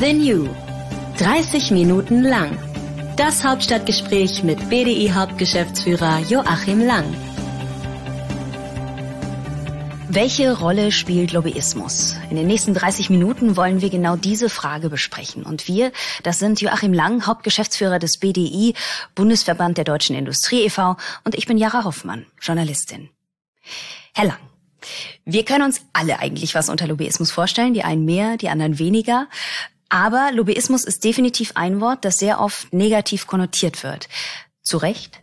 The New. 30 Minuten lang. Das Hauptstadtgespräch mit BDI-Hauptgeschäftsführer Joachim Lang. Welche Rolle spielt Lobbyismus? In den nächsten 30 Minuten wollen wir genau diese Frage besprechen. Und wir, das sind Joachim Lang, Hauptgeschäftsführer des BDI, Bundesverband der Deutschen Industrie e.V. und ich bin Jara Hoffmann, Journalistin. Herr Lang, wir können uns alle eigentlich was unter Lobbyismus vorstellen, die einen mehr, die anderen weniger. Aber Lobbyismus ist definitiv ein Wort, das sehr oft negativ konnotiert wird. Zu Recht?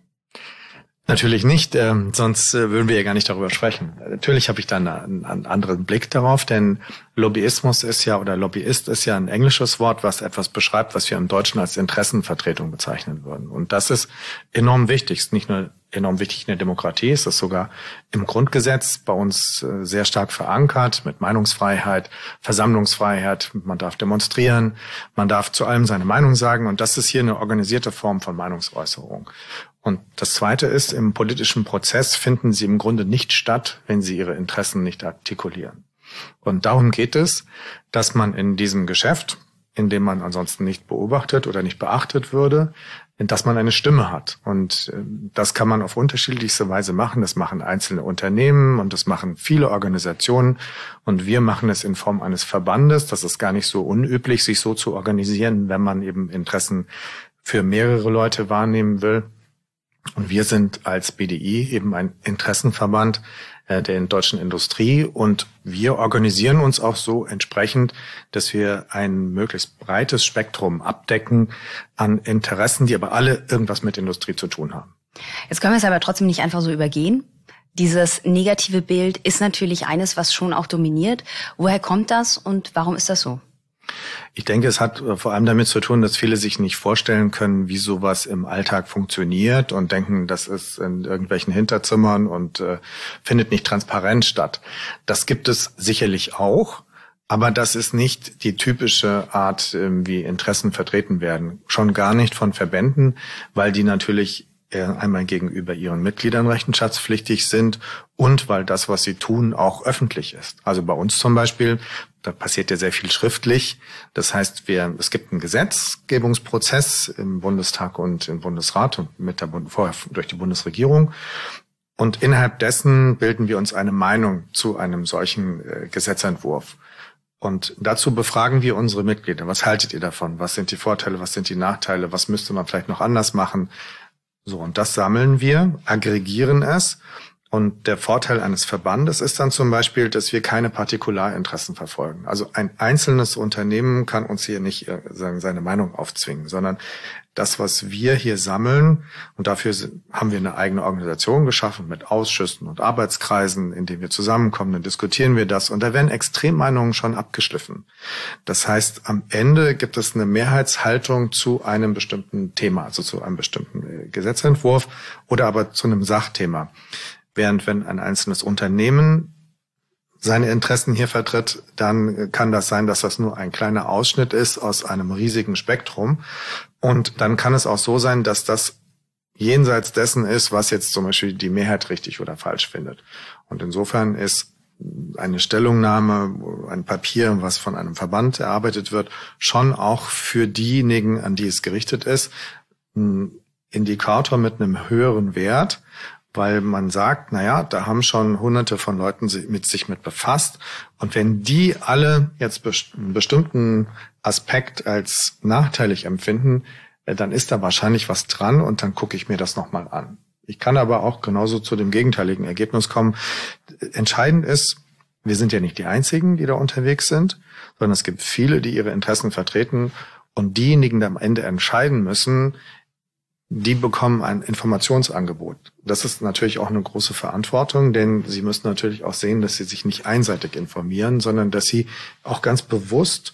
Natürlich nicht, äh, sonst äh, würden wir ja gar nicht darüber sprechen. Natürlich habe ich da einen, einen, anderen Blick darauf, denn Lobbyismus ist ja oder Lobbyist ist ja ein englisches Wort, was etwas beschreibt, was wir im Deutschen als Interessenvertretung bezeichnen würden. Und das ist enorm wichtig. Nicht nur enorm wichtig in der Demokratie, es ist sogar im Grundgesetz bei uns äh, sehr stark verankert mit Meinungsfreiheit, Versammlungsfreiheit. Man darf demonstrieren, man darf zu allem seine Meinung sagen. Und das ist hier eine organisierte Form von Meinungsäußerung. Und das Zweite ist, im politischen Prozess finden sie im Grunde nicht statt, wenn sie ihre Interessen nicht artikulieren. Und darum geht es, dass man in diesem Geschäft, in dem man ansonsten nicht beobachtet oder nicht beachtet würde, dass man eine Stimme hat. Und äh, das kann man auf unterschiedlichste Weise machen. Das machen einzelne Unternehmen und das machen viele Organisationen. Und wir machen es in Form eines Verbandes. Das ist gar nicht so unüblich, sich so zu organisieren, wenn man eben Interessen für mehrere Leute wahrnehmen will. Und wir sind als BDI eben ein Interessenverband der deutschen Industrie und wir organisieren uns auch so entsprechend, dass wir ein möglichst breites Spektrum abdecken an Interessen, die aber alle irgendwas mit Industrie zu tun haben. Jetzt können wir es aber trotzdem nicht einfach so übergehen. Dieses negative Bild ist natürlich eines, was schon auch dominiert. Woher kommt das und warum ist das so? Ich denke, es hat äh, vor allem damit zu tun, dass viele sich nicht vorstellen können, wie sowas im Alltag funktioniert und denken, das ist in irgendwelchen Hinterzimmern und äh, findet nicht transparent statt. Das gibt es sicherlich auch. Aber das ist nicht die typische Art, ähm, wie Interessen vertreten werden. Schon gar nicht von Verbänden, weil die natürlich einmal gegenüber ihren Mitgliedern rechenschaftspflichtig sind und weil das, was sie tun, auch öffentlich ist. Also bei uns zum Beispiel da passiert ja sehr viel schriftlich. Das heißt, wir, es gibt einen Gesetzgebungsprozess im Bundestag und im Bundesrat und mit der, vorher durch die Bundesregierung. Und innerhalb dessen bilden wir uns eine Meinung zu einem solchen äh, Gesetzentwurf. Und dazu befragen wir unsere Mitglieder. Was haltet ihr davon? Was sind die Vorteile? Was sind die Nachteile? Was müsste man vielleicht noch anders machen? So, und das sammeln wir, aggregieren es und der Vorteil eines Verbandes ist dann zum Beispiel, dass wir keine Partikularinteressen verfolgen. Also ein einzelnes Unternehmen kann uns hier nicht äh, seine Meinung aufzwingen, sondern das, was wir hier sammeln, und dafür haben wir eine eigene Organisation geschaffen mit Ausschüssen und Arbeitskreisen, in denen wir zusammenkommen, dann diskutieren wir das und da werden Extremmeinungen schon abgeschliffen. Das heißt, am Ende gibt es eine Mehrheitshaltung zu einem bestimmten Thema, also zu einem bestimmten äh, Gesetzentwurf oder aber zu einem Sachthema. Während wenn ein einzelnes Unternehmen seine Interessen hier vertritt, dann kann das sein, dass das nur ein kleiner Ausschnitt ist aus einem riesigen Spektrum. Und dann kann es auch so sein, dass das jenseits dessen ist, was jetzt zum Beispiel die Mehrheit richtig oder falsch findet. Und insofern ist eine Stellungnahme, ein Papier, was von einem Verband erarbeitet wird, schon auch für diejenigen, an die es gerichtet ist, ein Indikator mit einem höheren Wert, weil man sagt, na ja, da haben schon hunderte von Leuten mit sich mit befasst. Und wenn die alle jetzt einen bestimmten Aspekt als nachteilig empfinden, äh, dann ist da wahrscheinlich was dran und dann gucke ich mir das nochmal an. Ich kann aber auch genauso zu dem gegenteiligen Ergebnis kommen. Entscheidend ist, wir sind ja nicht die Einzigen, die da unterwegs sind, sondern es gibt viele, die ihre Interessen vertreten und diejenigen, die am Ende entscheiden müssen, die bekommen ein Informationsangebot. Das ist natürlich auch eine große Verantwortung, denn sie müssen natürlich auch sehen, dass sie sich nicht einseitig informieren, sondern dass sie auch ganz bewusst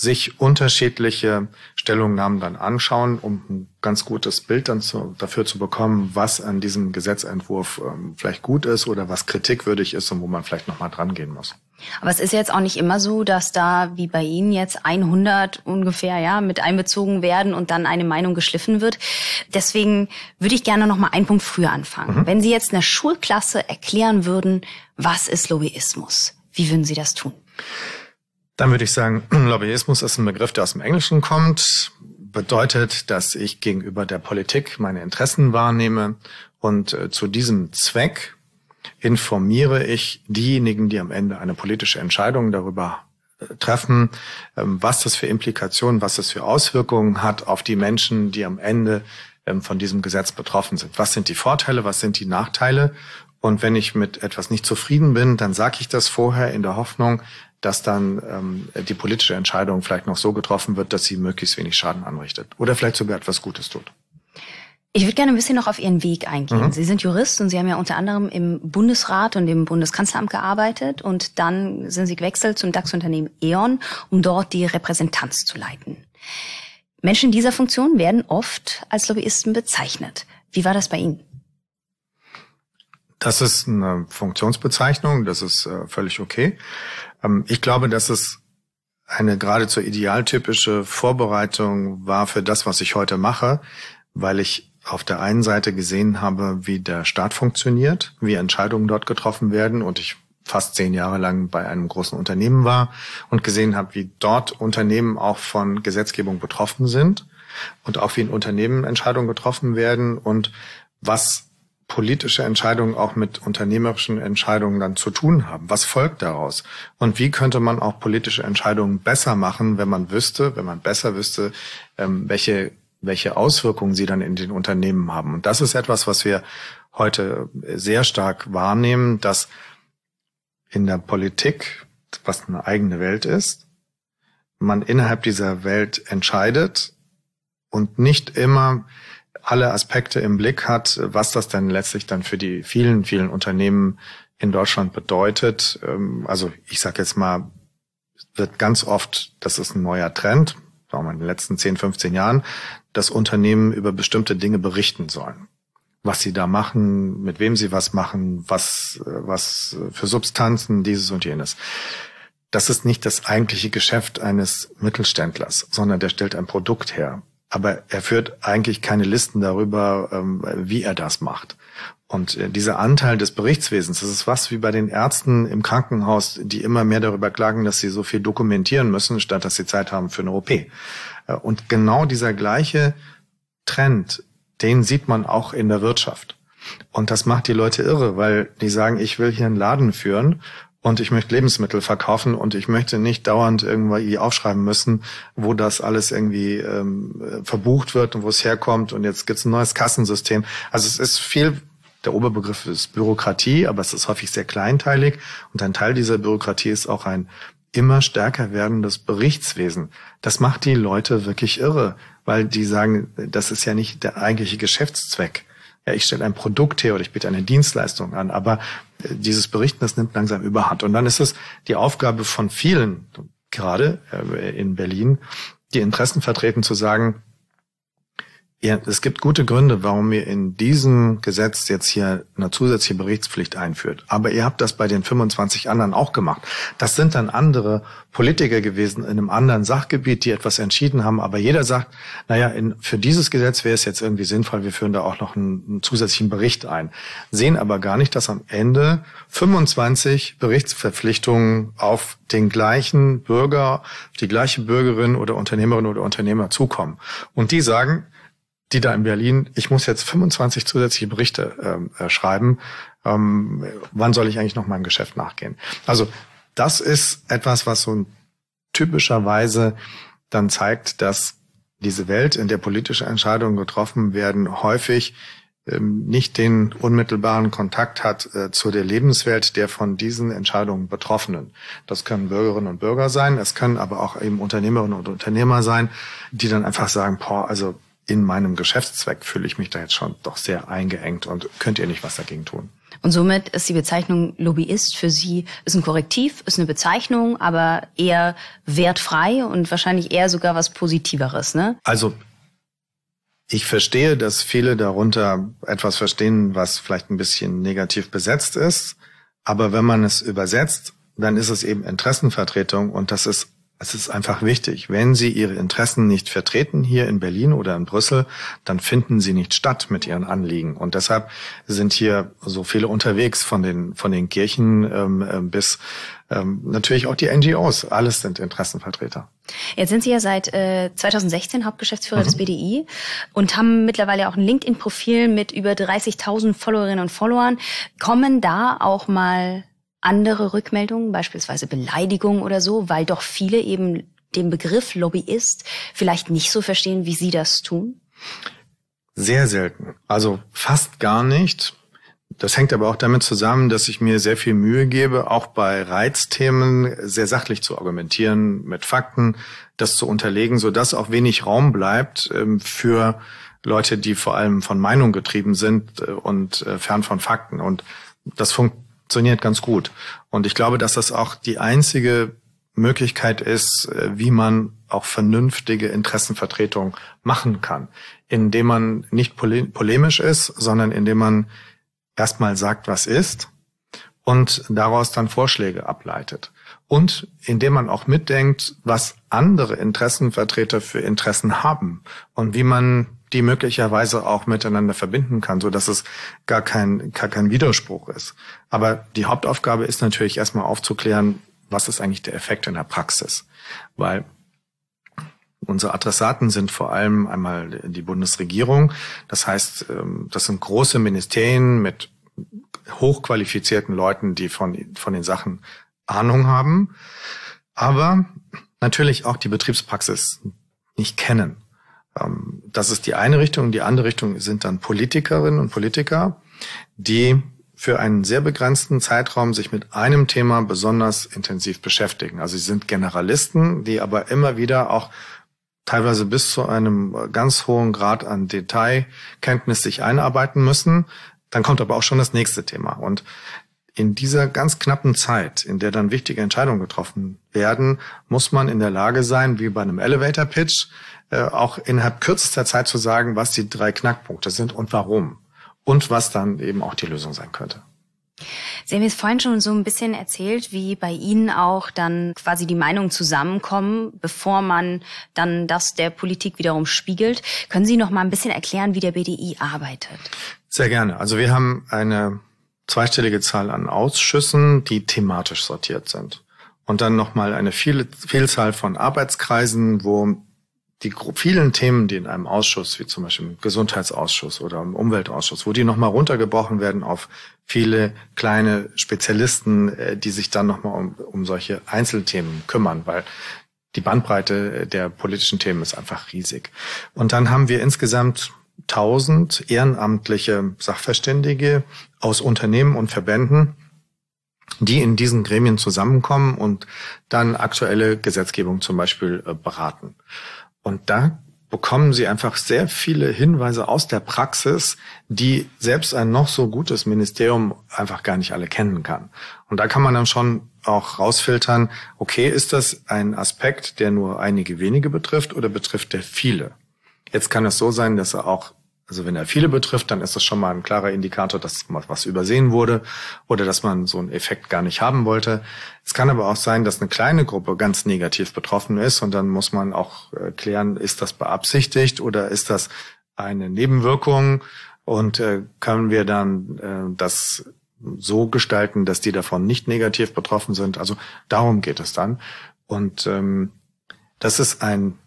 sich unterschiedliche Stellungnahmen dann anschauen, um ein ganz gutes Bild dann zu, dafür zu bekommen, was an diesem Gesetzentwurf ähm, vielleicht gut ist oder was kritikwürdig ist und wo man vielleicht nochmal dran gehen muss. Aber es ist jetzt auch nicht immer so, dass da wie bei Ihnen jetzt 100 ungefähr ja mit einbezogen werden und dann eine Meinung geschliffen wird. Deswegen würde ich gerne noch mal einen Punkt früher anfangen. Mhm. Wenn Sie jetzt einer Schulklasse erklären würden, was ist Lobbyismus, wie würden Sie das tun? Dann würde ich sagen, Lobbyismus ist ein Begriff, der aus dem Englischen kommt, bedeutet, dass ich gegenüber der Politik meine Interessen wahrnehme und äh, zu diesem Zweck informiere ich diejenigen, die am Ende eine politische Entscheidung darüber äh, treffen, ähm, was das für Implikationen, was das für Auswirkungen hat auf die Menschen, die am Ende ähm, von diesem Gesetz betroffen sind. Was sind die Vorteile, was sind die Nachteile? Und wenn ich mit etwas nicht zufrieden bin, dann sage ich das vorher in der Hoffnung, dass dann ähm, die politische Entscheidung vielleicht noch so getroffen wird, dass sie möglichst wenig Schaden anrichtet oder vielleicht sogar etwas Gutes tut. Ich würde gerne ein bisschen noch auf Ihren Weg eingehen. Mhm. Sie sind Jurist und Sie haben ja unter anderem im Bundesrat und im Bundeskanzleramt gearbeitet und dann sind Sie gewechselt zum DAX-Unternehmen E.ON, um dort die Repräsentanz zu leiten. Menschen in dieser Funktion werden oft als Lobbyisten bezeichnet. Wie war das bei Ihnen? Das ist eine Funktionsbezeichnung, das ist äh, völlig okay. Ähm, ich glaube, dass es eine geradezu idealtypische Vorbereitung war für das, was ich heute mache, weil ich auf der einen Seite gesehen habe, wie der Staat funktioniert, wie Entscheidungen dort getroffen werden und ich fast zehn Jahre lang bei einem großen Unternehmen war und gesehen habe, wie dort Unternehmen auch von Gesetzgebung betroffen sind und auch wie in Unternehmen Entscheidungen getroffen werden und was politische Entscheidungen auch mit unternehmerischen Entscheidungen dann zu tun haben? Was folgt daraus? Und wie könnte man auch politische Entscheidungen besser machen, wenn man wüsste, wenn man besser wüsste, ähm, welche, welche Auswirkungen sie dann in den Unternehmen haben? Und das ist etwas, was wir heute sehr stark wahrnehmen, dass in der Politik, was eine eigene Welt ist, man innerhalb dieser Welt entscheidet und nicht immer alle Aspekte im Blick hat, was das denn letztlich dann für die vielen, vielen Unternehmen in Deutschland bedeutet. Ähm, also ich sage jetzt mal, wird ganz oft, das ist ein neuer Trend, sagen wir in den letzten 10, 15 Jahren, dass Unternehmen über bestimmte Dinge berichten sollen. Was sie da machen, mit wem sie was machen, was, was für Substanzen, dieses und jenes. Das ist nicht das eigentliche Geschäft eines Mittelständlers, sondern der stellt ein Produkt her aber er führt eigentlich keine Listen darüber, ähm, wie er das macht. Und äh, dieser Anteil des Berichtswesens, das ist was wie bei den Ärzten im Krankenhaus, die immer mehr darüber klagen, dass sie so viel dokumentieren müssen, statt dass sie Zeit haben für eine OP. Äh, und genau dieser gleiche Trend, den sieht man auch in der Wirtschaft. Und das macht die Leute irre, weil die sagen, ich will hier einen Laden führen und ich möchte Lebensmittel verkaufen und ich möchte nicht dauernd irgendwie aufschreiben müssen, wo das alles irgendwie ähm, verbucht wird und wo es herkommt und jetzt gibt's ein neues Kassensystem. Also es ist viel, der Oberbegriff ist Bürokratie, aber es ist häufig sehr kleinteilig und ein Teil dieser Bürokratie ist auch ein immer stärker werdendes Berichtswesen. Das macht die Leute wirklich irre, weil die sagen, das ist ja nicht der eigentliche Geschäftszweck ja, ich stelle ein Produkt her oder ich biete eine Dienstleistung an, aber äh, dieses Berichten, das nimmt langsam überhand. Und dann ist es die Aufgabe von vielen, gerade äh, in Berlin, die Interessen vertreten, zu sagen, ja, es gibt gute Gründe, warum ihr in diesem Gesetz jetzt hier eine zusätzliche Berichtspflicht einführt. Aber ihr habt das bei den 25 anderen auch gemacht. Das sind dann andere Politiker gewesen in einem anderen Sachgebiet, die etwas entschieden haben. Aber jeder sagt, naja, in, für dieses Gesetz wäre es jetzt irgendwie sinnvoll, wir führen da auch noch einen, einen zusätzlichen Bericht ein. Sehen aber gar nicht, dass am Ende 25 Berichtsverpflichtungen auf den gleichen Bürger, die gleiche Bürgerin oder Unternehmerin oder Unternehmer zukommen. Und die sagen, die da in Berlin, ich muss jetzt 25 zusätzliche Berichte ähm, äh, schreiben, ähm, wann soll ich eigentlich noch meinem Geschäft nachgehen? Also das ist etwas, was so typischerweise dann zeigt, dass diese Welt, in der politische Entscheidungen getroffen werden, häufig ähm, nicht den unmittelbaren Kontakt hat äh, zu der Lebenswelt der von diesen Entscheidungen Betroffenen. Das können Bürgerinnen und Bürger sein, es können aber auch eben Unternehmerinnen und Unternehmer sein, die dann einfach sagen, boah, also in meinem Geschäftszweck fühle ich mich da jetzt schon doch sehr eingeengt und könnt ihr nicht was dagegen tun. Und somit ist die Bezeichnung Lobbyist für Sie ist ein Korrektiv, ist eine Bezeichnung, aber eher wertfrei und wahrscheinlich eher sogar was Positiveres, ne? Also ich verstehe, dass viele darunter etwas verstehen, was vielleicht ein bisschen negativ besetzt ist. Aber wenn man es übersetzt, dann ist es eben Interessenvertretung und das ist es ist einfach wichtig, wenn Sie Ihre Interessen nicht vertreten hier in Berlin oder in Brüssel, dann finden Sie nicht statt mit Ihren Anliegen. Und deshalb sind hier so viele unterwegs von den, von den Kirchen ähm, ähm bis ähm, natürlich auch die NGOs. Alles sind Interessenvertreter. Jetzt sind Sie ja seit äh, 2016 Hauptgeschäftsführer mhm. des BDI und haben mittlerweile auch ein LinkedIn-Profil mit über 30.000 Followerinnen und Followern. Kommen da auch mal andere Rückmeldungen, beispielsweise Beleidigungen oder so, weil doch viele eben den Begriff Lobbyist vielleicht nicht so verstehen, wie Sie das tun? Sehr selten. Also fast gar nicht. Das hängt aber auch damit zusammen, dass ich mir sehr viel Mühe gebe, auch bei Reizthemen sehr sachlich zu argumentieren, mit Fakten, das zu unterlegen, so dass auch wenig Raum bleibt ähm, für Leute, die vor allem von Meinung getrieben sind äh, und äh, fern von Fakten. Und das funktioniert funktioniert ganz gut. Und ich glaube, dass das auch die einzige Möglichkeit ist, äh, wie man auch vernünftige Interessenvertretung machen kann, indem man nicht polemisch ist, sondern indem man erstmal sagt, was ist und daraus dann Vorschläge ableitet. Und indem man auch mitdenkt, was andere Interessenvertreter für Interessen haben und wie man die möglicherweise auch miteinander verbinden kann, so dass es gar kein, gar kein Widerspruch ist. Aber die Hauptaufgabe ist natürlich erstmal aufzuklären, was ist eigentlich der Effekt in der Praxis? Weil unsere Adressaten sind vor allem einmal die Bundesregierung. Das heißt, ähm, das sind große Ministerien mit hochqualifizierten Leuten, die von, von den Sachen Ahnung haben, aber natürlich auch die Betriebspraxis nicht kennen. Ähm, das ist die eine Richtung. Die andere Richtung sind dann Politikerinnen und Politiker, die für einen sehr begrenzten Zeitraum sich mit einem Thema besonders intensiv beschäftigen. Also sie sind Generalisten, die aber immer wieder auch teilweise bis zu einem ganz hohen Grad an Detailkenntnis sich einarbeiten müssen. Dann kommt aber auch schon das nächste Thema. Und in dieser ganz knappen Zeit, in der dann wichtige Entscheidungen getroffen werden, muss man in der Lage sein, wie bei einem Elevator Pitch, auch innerhalb kürzester Zeit zu sagen, was die drei Knackpunkte sind und warum. Und was dann eben auch die Lösung sein könnte. Sie haben jetzt vorhin schon so ein bisschen erzählt, wie bei Ihnen auch dann quasi die Meinungen zusammenkommen, bevor man dann das der Politik wiederum spiegelt. Können Sie noch mal ein bisschen erklären, wie der BDI arbeitet? Sehr gerne. Also wir haben eine zweistellige Zahl an Ausschüssen, die thematisch sortiert sind. Und dann nochmal eine viele, Vielzahl von Arbeitskreisen, wo die vielen Themen, die in einem Ausschuss, wie zum Beispiel im Gesundheitsausschuss oder im Umweltausschuss, wo die nochmal runtergebrochen werden auf viele kleine Spezialisten, äh, die sich dann nochmal um, um solche Einzelthemen kümmern, weil die Bandbreite der politischen Themen ist einfach riesig. Und dann haben wir insgesamt 1000 ehrenamtliche Sachverständige aus Unternehmen und Verbänden, die in diesen Gremien zusammenkommen und dann aktuelle Gesetzgebung zum Beispiel äh, beraten. Und da bekommen sie einfach sehr viele Hinweise aus der Praxis, die selbst ein noch so gutes Ministerium einfach gar nicht alle kennen kann. Und da kann man dann schon auch rausfiltern, okay, ist das ein Aspekt, der nur einige wenige betrifft oder betrifft der viele? Jetzt kann es so sein, dass er auch also wenn er viele betrifft, dann ist das schon mal ein klarer Indikator, dass was übersehen wurde oder dass man so einen Effekt gar nicht haben wollte. Es kann aber auch sein, dass eine kleine Gruppe ganz negativ betroffen ist und dann muss man auch äh, klären, ist das beabsichtigt oder ist das eine Nebenwirkung und äh, können wir dann äh, das so gestalten, dass die davon nicht negativ betroffen sind. Also darum geht es dann. Und ähm, das ist ein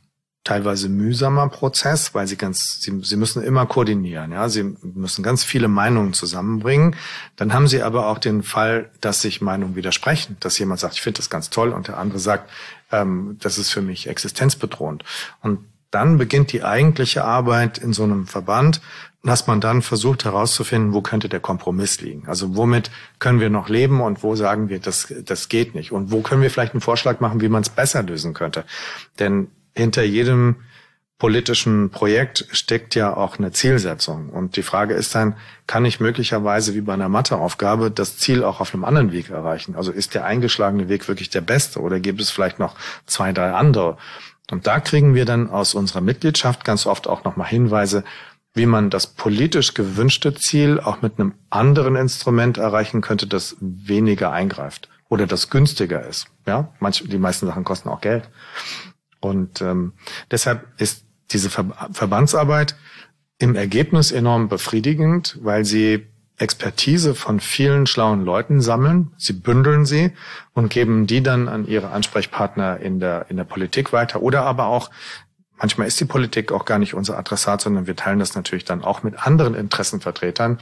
teilweise mühsamer Prozess, weil sie ganz, sie, sie müssen immer koordinieren, ja, sie müssen ganz viele Meinungen zusammenbringen. Dann haben sie aber auch den Fall, dass sich Meinungen widersprechen, dass jemand sagt, ich finde das ganz toll und der andere sagt, ähm, das ist für mich existenzbedrohend. Und dann beginnt die eigentliche Arbeit in so einem Verband, dass man dann versucht herauszufinden, wo könnte der Kompromiss liegen. Also womit können wir noch leben und wo sagen wir, das, das geht nicht. Und wo können wir vielleicht einen Vorschlag machen, wie man es besser lösen könnte. Denn hinter jedem politischen Projekt steckt ja auch eine Zielsetzung. Und die Frage ist dann, kann ich möglicherweise wie bei einer Matheaufgabe das Ziel auch auf einem anderen Weg erreichen? Also ist der eingeschlagene Weg wirklich der beste oder gibt es vielleicht noch zwei, drei andere? Und da kriegen wir dann aus unserer Mitgliedschaft ganz oft auch nochmal Hinweise, wie man das politisch gewünschte Ziel auch mit einem anderen Instrument erreichen könnte, das weniger eingreift. oder das günstiger ist. Ja, manche, die meisten Sachen kosten auch Geld. Und ähm, deshalb ist diese Ver Verbandsarbeit im Ergebnis enorm befriedigend, weil sie Expertise von vielen schlauen Leuten sammeln, sie bündeln sie und geben die dann an ihre Ansprechpartner in der, in der Politik weiter. Oder aber auch Manchmal ist die Politik auch gar nicht unser Adressat, sondern wir teilen das natürlich dann auch mit anderen Interessenvertretern,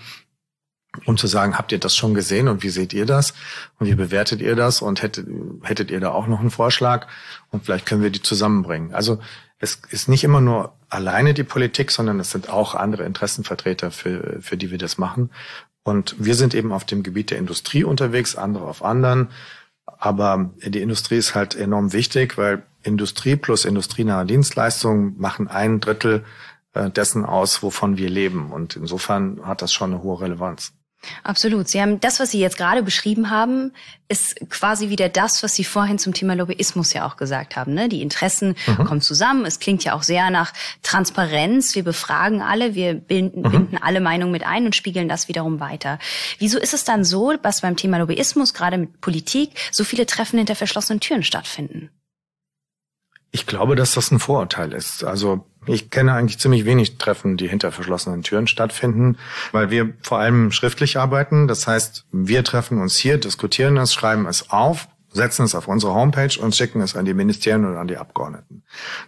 um zu sagen, habt ihr das schon gesehen und wie seht ihr das und wie bewertet ihr das und hättet, hättet ihr da auch noch einen Vorschlag und vielleicht können wir die zusammenbringen. Also es ist nicht immer nur alleine die Politik, sondern es sind auch andere Interessenvertreter, für, für die wir das machen. Und wir sind eben auf dem Gebiet der Industrie unterwegs, andere auf anderen. Aber die Industrie ist halt enorm wichtig, weil Industrie plus industrienahe Dienstleistungen machen ein Drittel äh, dessen aus, wovon wir leben. Und insofern hat das schon eine hohe Relevanz. Absolut. Sie haben das, was Sie jetzt gerade beschrieben haben, ist quasi wieder das, was Sie vorhin zum Thema Lobbyismus ja auch gesagt haben. Ne? Die Interessen mhm. kommen zusammen. Es klingt ja auch sehr nach Transparenz. Wir befragen alle, wir binden, mhm. binden alle Meinungen mit ein und spiegeln das wiederum weiter. Wieso ist es dann so, dass beim Thema Lobbyismus, gerade mit Politik, so viele Treffen hinter verschlossenen Türen stattfinden? Ich glaube, dass das ein Vorurteil ist. Also ich kenne eigentlich ziemlich wenig Treffen, die hinter verschlossenen Türen stattfinden, weil wir vor allem schriftlich arbeiten. Das heißt, wir treffen uns hier, diskutieren es, schreiben es auf, setzen es auf unsere Homepage und schicken es an die Ministerien und an die Abgeordneten.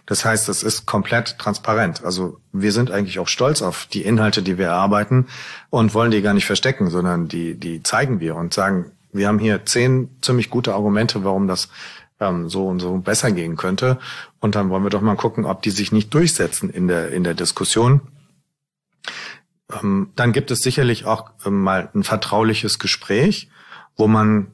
Das heißt, es ist komplett transparent. Also wir sind eigentlich auch stolz auf die Inhalte, die wir erarbeiten und wollen die gar nicht verstecken, sondern die, die zeigen wir und sagen, wir haben hier zehn ziemlich gute Argumente, warum das ähm, so und so besser gehen könnte. Und dann wollen wir doch mal gucken, ob die sich nicht durchsetzen in der, in der Diskussion. Ähm, dann gibt es sicherlich auch ähm, mal ein vertrauliches Gespräch, wo man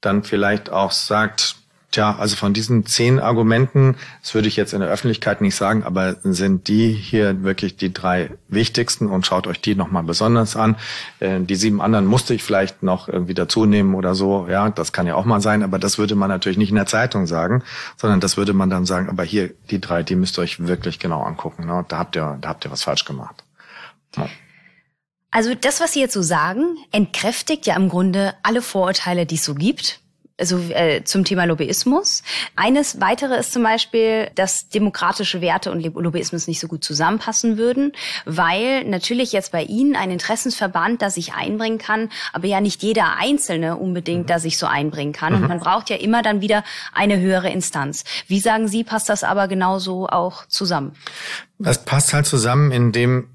dann vielleicht auch sagt, Tja, also von diesen zehn Argumenten, das würde ich jetzt in der Öffentlichkeit nicht sagen, aber sind die hier wirklich die drei wichtigsten und schaut euch die nochmal besonders an. Äh, die sieben anderen musste ich vielleicht noch irgendwie dazu nehmen oder so. Ja, das kann ja auch mal sein, aber das würde man natürlich nicht in der Zeitung sagen, sondern das würde man dann sagen, aber hier die drei, die müsst ihr euch wirklich genau angucken. Ne? Da habt ihr, da habt ihr was falsch gemacht. Ja. Also das, was Sie jetzt so sagen, entkräftigt ja im Grunde alle Vorurteile, die es so gibt also äh, zum Thema Lobbyismus. Eines weitere ist zum Beispiel, dass demokratische Werte und Lobbyismus nicht so gut zusammenpassen würden, weil natürlich jetzt bei Ihnen ein Interessensverband, da sich einbringen kann, aber ja nicht jeder Einzelne unbedingt da sich so einbringen kann. Und mhm. man braucht ja immer dann wieder eine höhere Instanz. Wie sagen Sie, passt das aber genauso auch zusammen? Das passt halt zusammen, indem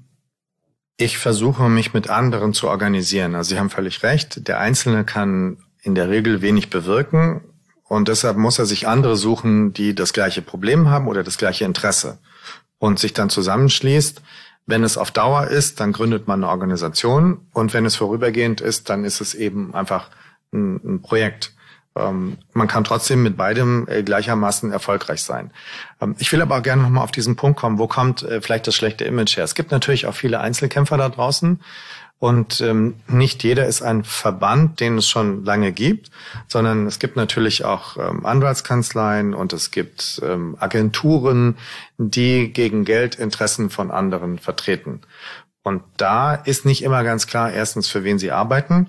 ich versuche, mich mit anderen zu organisieren. Also Sie haben völlig recht. Der Einzelne kann in der Regel wenig bewirken und deshalb muss er sich andere suchen, die das gleiche Problem haben oder das gleiche Interesse und sich dann zusammenschließt. Wenn es auf Dauer ist, dann gründet man eine Organisation und wenn es vorübergehend ist, dann ist es eben einfach ein, ein Projekt. Ähm, man kann trotzdem mit beidem äh, gleichermaßen erfolgreich sein. Ähm, ich will aber auch gerne nochmal auf diesen Punkt kommen, wo kommt äh, vielleicht das schlechte Image her? Es gibt natürlich auch viele Einzelkämpfer da draußen, und ähm, nicht jeder ist ein Verband, den es schon lange gibt, sondern es gibt natürlich auch ähm, Anwaltskanzleien und es gibt ähm, Agenturen, die gegen Geld Interessen von anderen vertreten. Und da ist nicht immer ganz klar, erstens, für wen sie arbeiten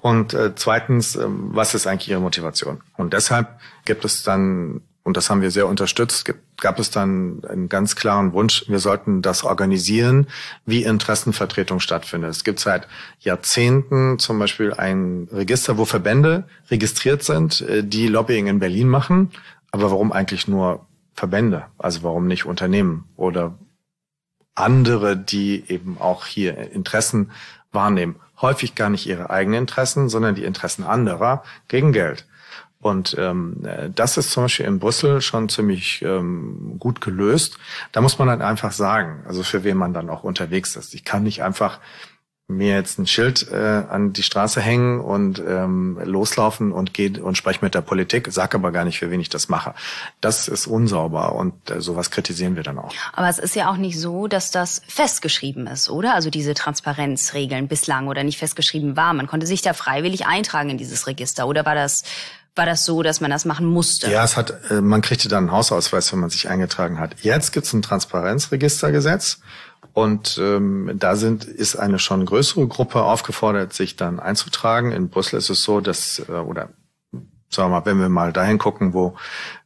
und äh, zweitens, äh, was ist eigentlich ihre Motivation. Und deshalb gibt es dann und das haben wir sehr unterstützt, gab es dann einen ganz klaren Wunsch, wir sollten das organisieren, wie Interessenvertretung stattfindet. Es gibt seit Jahrzehnten zum Beispiel ein Register, wo Verbände registriert sind, äh, die Lobbying in Berlin machen. Aber warum eigentlich nur Verbände? Also warum nicht Unternehmen oder andere, die eben auch hier Interessen wahrnehmen? Häufig gar nicht ihre eigenen Interessen, sondern die Interessen anderer gegen Geld. Und ähm, das ist zum Beispiel in Brüssel schon ziemlich ähm, gut gelöst. Da muss man halt einfach sagen, also für wen man dann auch unterwegs ist. Ich kann nicht einfach mir jetzt ein Schild äh, an die Straße hängen und ähm, loslaufen und geht und spreche mit der Politik, sag aber gar nicht, für wen ich das mache. Das ist unsauber und äh, sowas kritisieren wir dann auch. Aber es ist ja auch nicht so, dass das festgeschrieben ist, oder? Also diese Transparenzregeln bislang oder nicht festgeschrieben war. Man konnte sich da freiwillig eintragen in dieses Register oder war das war das so, dass man das machen musste? Ja, es hat, äh, man kriegte dann einen Hausausweis, wenn man sich eingetragen hat. Jetzt gibt's ein Transparenzregistergesetz und ähm, da sind ist eine schon größere Gruppe aufgefordert, sich dann einzutragen. In Brüssel ist es so, dass äh, oder sagen wir mal, wenn wir mal dahin gucken, wo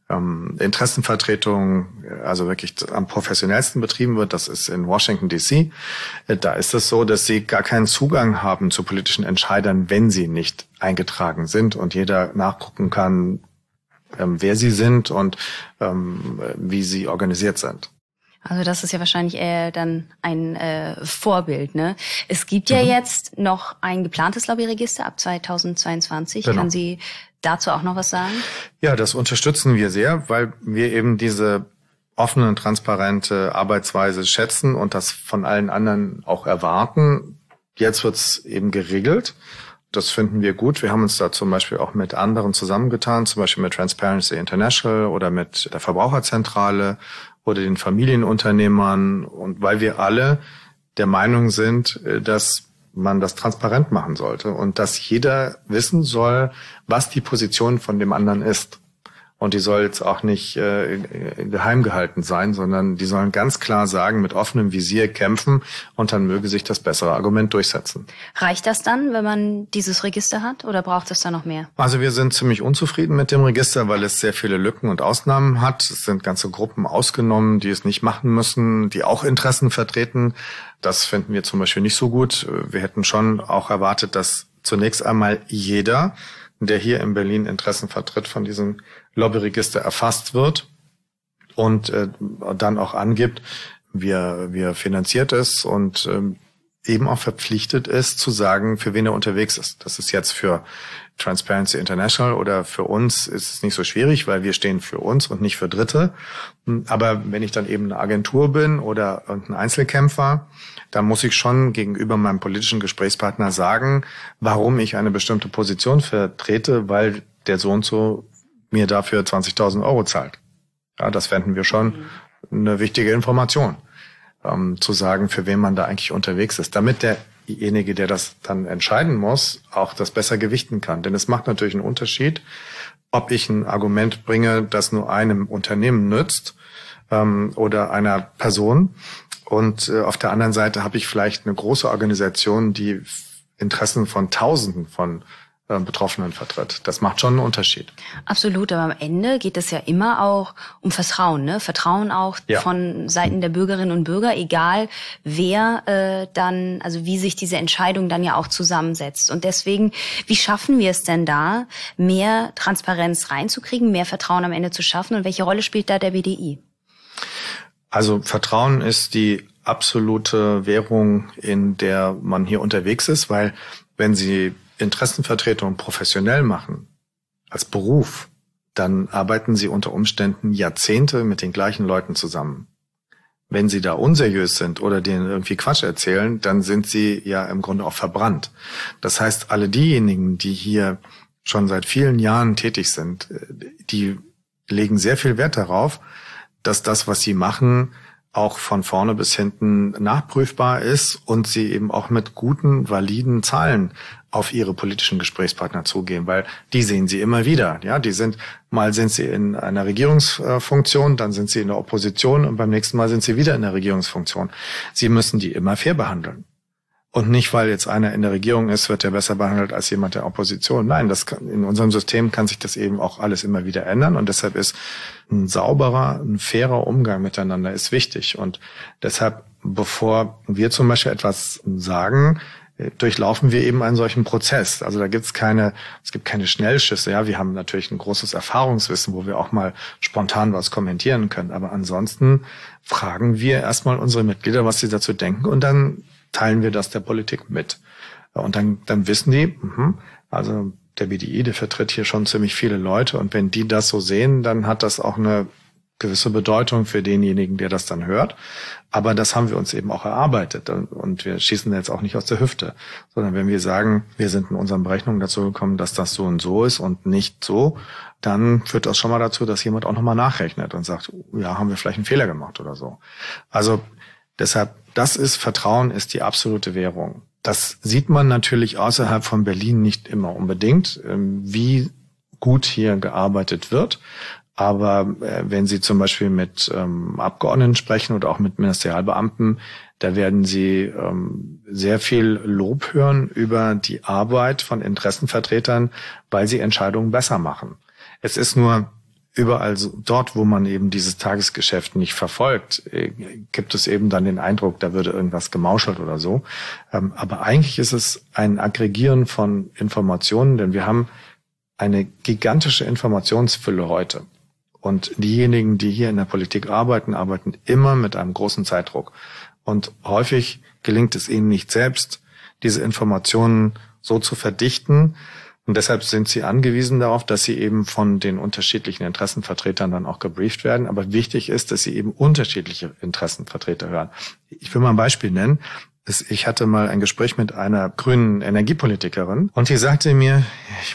ähm, Interessenvertretung also wirklich am professionellsten betrieben wird, das ist in Washington DC. Äh, da ist es so, dass sie gar keinen Zugang haben zu politischen Entscheidern, wenn sie nicht eingetragen sind und jeder nachgucken kann, ähm, wer sie sind und ähm, wie sie organisiert sind. Also das ist ja wahrscheinlich eher dann ein äh, Vorbild. Ne? Es gibt ja mhm. jetzt noch ein geplantes Lobbyregister ab 2022. Genau. Können Sie dazu auch noch was sagen? Ja, das unterstützen wir sehr, weil wir eben diese offene und transparente Arbeitsweise schätzen und das von allen anderen auch erwarten. Jetzt wird's eben geregelt. Das finden wir gut. Wir haben uns da zum Beispiel auch mit anderen zusammengetan, zum Beispiel mit Transparency International oder mit der Verbraucherzentrale oder den Familienunternehmern und weil wir alle der Meinung sind, äh, dass man das transparent machen sollte und dass jeder wissen soll, was die Position von dem anderen ist. Und die soll jetzt auch nicht äh, geheim gehalten sein, sondern die sollen ganz klar sagen, mit offenem Visier kämpfen und dann möge sich das bessere Argument durchsetzen. Reicht das dann, wenn man dieses Register hat oder braucht es da noch mehr? Also wir sind ziemlich unzufrieden mit dem Register, weil es sehr viele Lücken und Ausnahmen hat. Es sind ganze Gruppen ausgenommen, die es nicht machen müssen, die auch Interessen vertreten. Das finden wir zum Beispiel nicht so gut. Wir hätten schon auch erwartet, dass zunächst einmal jeder, der hier in Berlin Interessen vertritt, von diesem Lobbyregister erfasst wird und äh, dann auch angibt, wie er, er finanziert ist und ähm, eben auch verpflichtet ist zu sagen, für wen er unterwegs ist. Das ist jetzt für Transparency International oder für uns ist es nicht so schwierig, weil wir stehen für uns und nicht für Dritte. Aber wenn ich dann eben eine Agentur bin oder ein Einzelkämpfer, dann muss ich schon gegenüber meinem politischen Gesprächspartner sagen, warum ich eine bestimmte Position vertrete, weil der so und so mir dafür 20.000 Euro zahlt. Ja, das fänden wir schon eine wichtige Information, ähm, zu sagen, für wen man da eigentlich unterwegs ist, damit derjenige, der das dann entscheiden muss, auch das besser gewichten kann. Denn es macht natürlich einen Unterschied, ob ich ein Argument bringe, das nur einem Unternehmen nützt ähm, oder einer Person. Und äh, auf der anderen Seite habe ich vielleicht eine große Organisation, die Interessen von Tausenden von Betroffenen vertritt. Das macht schon einen Unterschied. Absolut, aber am Ende geht es ja immer auch um Vertrauen, ne? Vertrauen auch ja. von Seiten der Bürgerinnen und Bürger, egal wer äh, dann, also wie sich diese Entscheidung dann ja auch zusammensetzt. Und deswegen, wie schaffen wir es denn da, mehr Transparenz reinzukriegen, mehr Vertrauen am Ende zu schaffen? Und welche Rolle spielt da der BDI? Also Vertrauen ist die absolute Währung, in der man hier unterwegs ist, weil wenn Sie Interessenvertretung professionell machen, als Beruf, dann arbeiten sie unter Umständen Jahrzehnte mit den gleichen Leuten zusammen. Wenn sie da unseriös sind oder denen irgendwie Quatsch erzählen, dann sind sie ja im Grunde auch verbrannt. Das heißt, alle diejenigen, die hier schon seit vielen Jahren tätig sind, die legen sehr viel Wert darauf, dass das, was sie machen, auch von vorne bis hinten nachprüfbar ist und sie eben auch mit guten, validen Zahlen auf ihre politischen Gesprächspartner zugehen, weil die sehen sie immer wieder. Ja, die sind mal sind sie in einer Regierungsfunktion, dann sind sie in der Opposition und beim nächsten Mal sind sie wieder in der Regierungsfunktion. Sie müssen die immer fair behandeln. Und nicht, weil jetzt einer in der Regierung ist, wird er besser behandelt als jemand der Opposition. Nein, das kann, in unserem System kann sich das eben auch alles immer wieder ändern. Und deshalb ist ein sauberer, ein fairer Umgang miteinander ist wichtig. Und deshalb, bevor wir zum Beispiel etwas sagen, durchlaufen wir eben einen solchen Prozess. Also da gibt's keine, es gibt keine Schnellschüsse. Ja, wir haben natürlich ein großes Erfahrungswissen, wo wir auch mal spontan was kommentieren können. Aber ansonsten fragen wir erstmal unsere Mitglieder, was sie dazu denken, und dann teilen wir das der Politik mit. Und dann, dann wissen die, mh, also der BDI, der vertritt hier schon ziemlich viele Leute. Und wenn die das so sehen, dann hat das auch eine gewisse Bedeutung für denjenigen, der das dann hört. Aber das haben wir uns eben auch erarbeitet und wir schießen jetzt auch nicht aus der Hüfte, sondern wenn wir sagen, wir sind in unseren Berechnungen dazu gekommen, dass das so und so ist und nicht so, dann führt das schon mal dazu, dass jemand auch nochmal nachrechnet und sagt, ja, haben wir vielleicht einen Fehler gemacht oder so. Also deshalb, das ist Vertrauen ist die absolute Währung. Das sieht man natürlich außerhalb von Berlin nicht immer unbedingt, ähm, wie gut hier gearbeitet wird. Aber äh, wenn Sie zum Beispiel mit ähm, Abgeordneten sprechen oder auch mit Ministerialbeamten, da werden Sie ähm, sehr viel Lob hören über die Arbeit von Interessenvertretern, weil sie Entscheidungen besser machen. Es ist nur überall so, dort, wo man eben dieses Tagesgeschäft nicht verfolgt, äh, gibt es eben dann den Eindruck, da würde irgendwas gemauschelt oder so. Ähm, aber eigentlich ist es ein Aggregieren von Informationen, denn wir haben eine gigantische Informationsfülle heute. Und diejenigen, die hier in der Politik arbeiten, arbeiten immer mit einem großen Zeitdruck. Und häufig gelingt es ihnen nicht selbst, diese Informationen so zu verdichten. Und deshalb sind sie angewiesen darauf, dass sie eben von den unterschiedlichen Interessenvertretern dann auch gebrieft werden. Aber wichtig ist, dass sie eben unterschiedliche Interessenvertreter hören. Ich will mal ein Beispiel nennen. Ich hatte mal ein Gespräch mit einer grünen Energiepolitikerin und die sagte mir,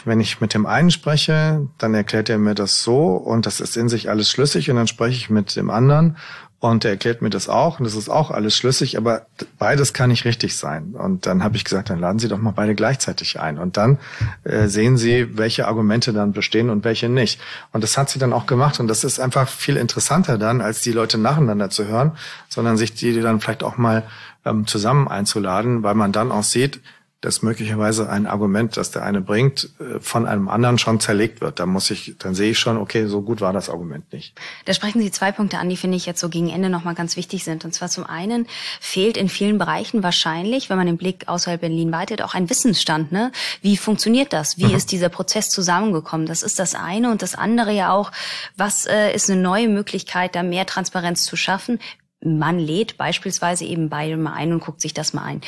wenn ich mit dem einen spreche, dann erklärt er mir das so und das ist in sich alles schlüssig und dann spreche ich mit dem anderen und er erklärt mir das auch und das ist auch alles schlüssig, aber beides kann nicht richtig sein. Und dann habe ich gesagt, dann laden Sie doch mal beide gleichzeitig ein. Und dann äh, sehen Sie, welche Argumente dann bestehen und welche nicht. Und das hat sie dann auch gemacht. Und das ist einfach viel interessanter dann, als die Leute nacheinander zu hören, sondern sich die dann vielleicht auch mal ähm, zusammen einzuladen, weil man dann auch sieht, dass möglicherweise ein Argument, das der eine bringt, äh, von einem anderen schon zerlegt wird. Da muss ich, dann sehe ich schon, okay, so gut war das Argument nicht. Da sprechen Sie zwei Punkte an, die finde ich jetzt so gegen Ende nochmal ganz wichtig sind. Und zwar zum einen fehlt in vielen Bereichen wahrscheinlich, wenn man den Blick außerhalb Berlin weitet, auch ein Wissensstand. Ne? Wie funktioniert das? Wie mhm. ist dieser Prozess zusammengekommen? Das ist das eine. Und das andere ja auch, was äh, ist eine neue Möglichkeit, da mehr Transparenz zu schaffen? Man lädt beispielsweise eben beide mal ein und guckt sich das mal ein.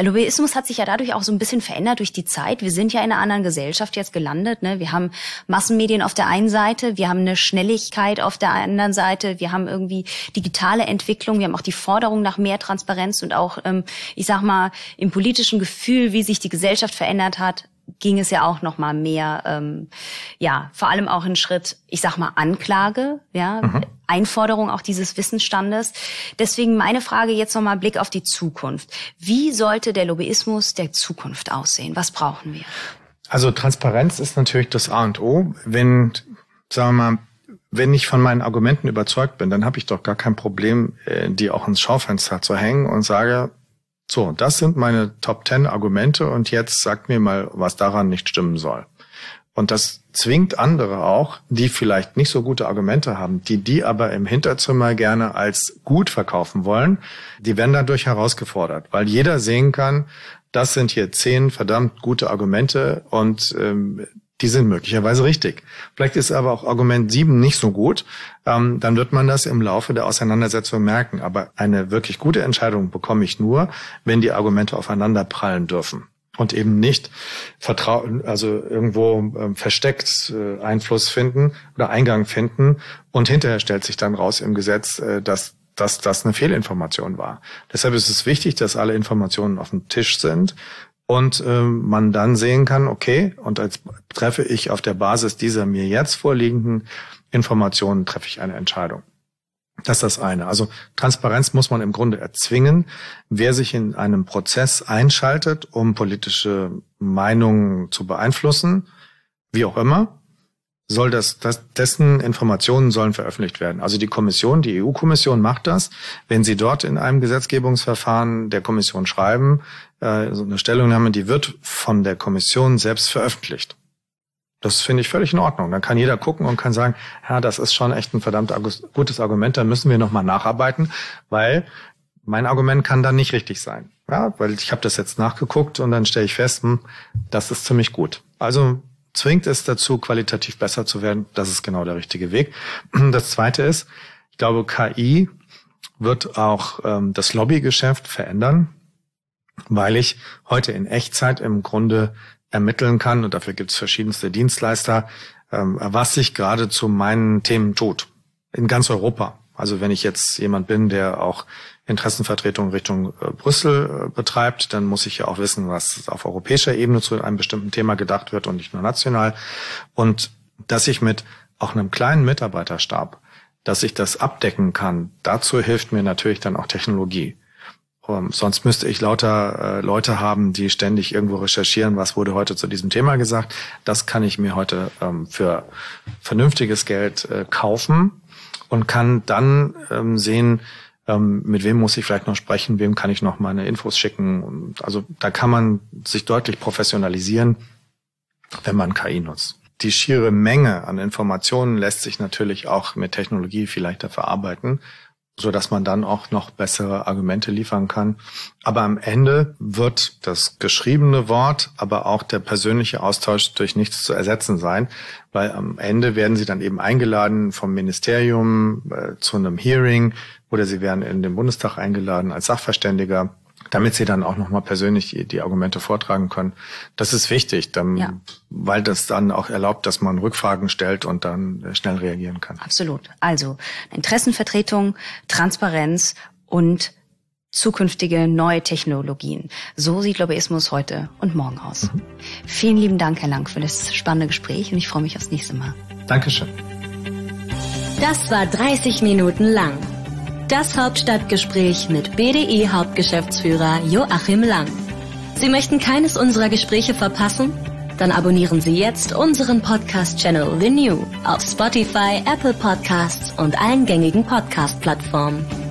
Lobbyismus hat sich ja dadurch auch so ein bisschen verändert durch die Zeit. Wir sind ja in einer anderen Gesellschaft jetzt gelandet. Ne? Wir haben Massenmedien auf der einen Seite, wir haben eine Schnelligkeit auf der anderen Seite, wir haben irgendwie digitale Entwicklung, wir haben auch die Forderung nach mehr Transparenz und auch, ähm, ich sag mal, im politischen Gefühl, wie sich die Gesellschaft verändert hat, ging es ja auch noch mal mehr, ähm, ja, vor allem auch in Schritt, ich sag mal Anklage, ja, mhm. Einforderung auch dieses Wissensstandes. Deswegen meine Frage jetzt noch mal Blick auf die Zukunft. Wie sollte der Lobbyismus der Zukunft aussehen? Was brauchen wir? Also Transparenz ist natürlich das A und O. Wenn, sagen wir mal, wenn ich von meinen Argumenten überzeugt bin, dann habe ich doch gar kein Problem, äh, die auch ins Schaufenster zu hängen und sage, so, das sind meine Top 10 Argumente und jetzt sagt mir mal, was daran nicht stimmen soll. Und das zwingt andere auch, die vielleicht nicht so gute Argumente haben, die die aber im Hinterzimmer gerne als gut verkaufen wollen, die werden dadurch herausgefordert, weil jeder sehen kann, das sind hier zehn verdammt gute Argumente und ähm, die sind möglicherweise richtig. Vielleicht ist aber auch Argument 7 nicht so gut. Ähm, dann wird man das im Laufe der Auseinandersetzung merken. Aber eine wirklich gute Entscheidung bekomme ich nur, wenn die Argumente aufeinander prallen dürfen und eben nicht vertrauen, also irgendwo ähm, versteckt äh, Einfluss finden oder Eingang finden und hinterher stellt sich dann raus im Gesetz, äh, dass dass das eine Fehlinformation war. Deshalb ist es wichtig, dass alle Informationen auf dem Tisch sind und ähm, man dann sehen kann, okay, und als treffe ich auf der Basis dieser mir jetzt vorliegenden Informationen treffe ich eine Entscheidung. Das ist das eine. Also Transparenz muss man im Grunde erzwingen. Wer sich in einem Prozess einschaltet, um politische Meinungen zu beeinflussen, wie auch immer, soll das, das, dessen Informationen sollen veröffentlicht werden. Also die Kommission, die EU-Kommission macht das. Wenn Sie dort in einem Gesetzgebungsverfahren der Kommission schreiben, äh, so eine Stellungnahme, die wird von der Kommission selbst veröffentlicht. Das finde ich völlig in Ordnung. Dann kann jeder gucken und kann sagen, ja, das ist schon echt ein verdammt gutes Argument, da müssen wir nochmal nacharbeiten, weil mein Argument kann dann nicht richtig sein. Ja, weil ich habe das jetzt nachgeguckt und dann stelle ich fest, hm, das ist ziemlich gut. Also zwingt es dazu, qualitativ besser zu werden. Das ist genau der richtige Weg. Das Zweite ist, ich glaube, KI wird auch ähm, das Lobbygeschäft verändern, weil ich heute in Echtzeit im Grunde ermitteln kann, und dafür gibt es verschiedenste Dienstleister, ähm, was sich gerade zu meinen Themen tut. In ganz Europa. Also wenn ich jetzt jemand bin, der auch Interessenvertretung Richtung äh, Brüssel äh, betreibt, dann muss ich ja auch wissen, was auf europäischer Ebene zu einem bestimmten Thema gedacht wird und nicht nur national. Und dass ich mit auch einem kleinen Mitarbeiterstab, dass ich das abdecken kann, dazu hilft mir natürlich dann auch Technologie. Um, sonst müsste ich lauter äh, Leute haben, die ständig irgendwo recherchieren, was wurde heute zu diesem Thema gesagt. Das kann ich mir heute ähm, für vernünftiges Geld kaufen und kann dann ähm, sehen, ähm, mit wem muss ich vielleicht noch sprechen, wem kann ich noch meine Infos schicken. Also da kann man sich deutlich professionalisieren, wenn man KI nutzt. Die schiere Menge an Informationen lässt sich natürlich auch mit Technologie viel leichter verarbeiten so dass man dann auch noch bessere Argumente liefern kann. Aber am Ende wird das geschriebene Wort, aber auch der persönliche Austausch durch nichts zu ersetzen sein, weil am Ende werden sie dann eben eingeladen vom Ministerium äh, zu einem Hearing oder sie werden in den Bundestag eingeladen als Sachverständiger damit sie dann auch nochmal persönlich die, die, Argumente vortragen können. Das ist wichtig, dann, ja. weil das dann auch erlaubt, dass man Rückfragen stellt und dann schnell reagieren kann. Absolut. Also Interessenvertretung, Transparenz und zukünftige neue Technologien. So sieht Lobbyismus heute und morgen aus. Mhm. Vielen lieben Dank, Herr Lang, für das spannende Gespräch und ich freue mich aufs nächste Mal. Dankeschön. Das war 30 Minuten lang. Das Hauptstadtgespräch mit BDI Hauptgeschäftsführer Joachim Lang. Sie möchten keines unserer Gespräche verpassen? Dann abonnieren Sie jetzt unseren Podcast-Channel The New auf Spotify, Apple Podcasts und allen gängigen Podcast-Plattformen.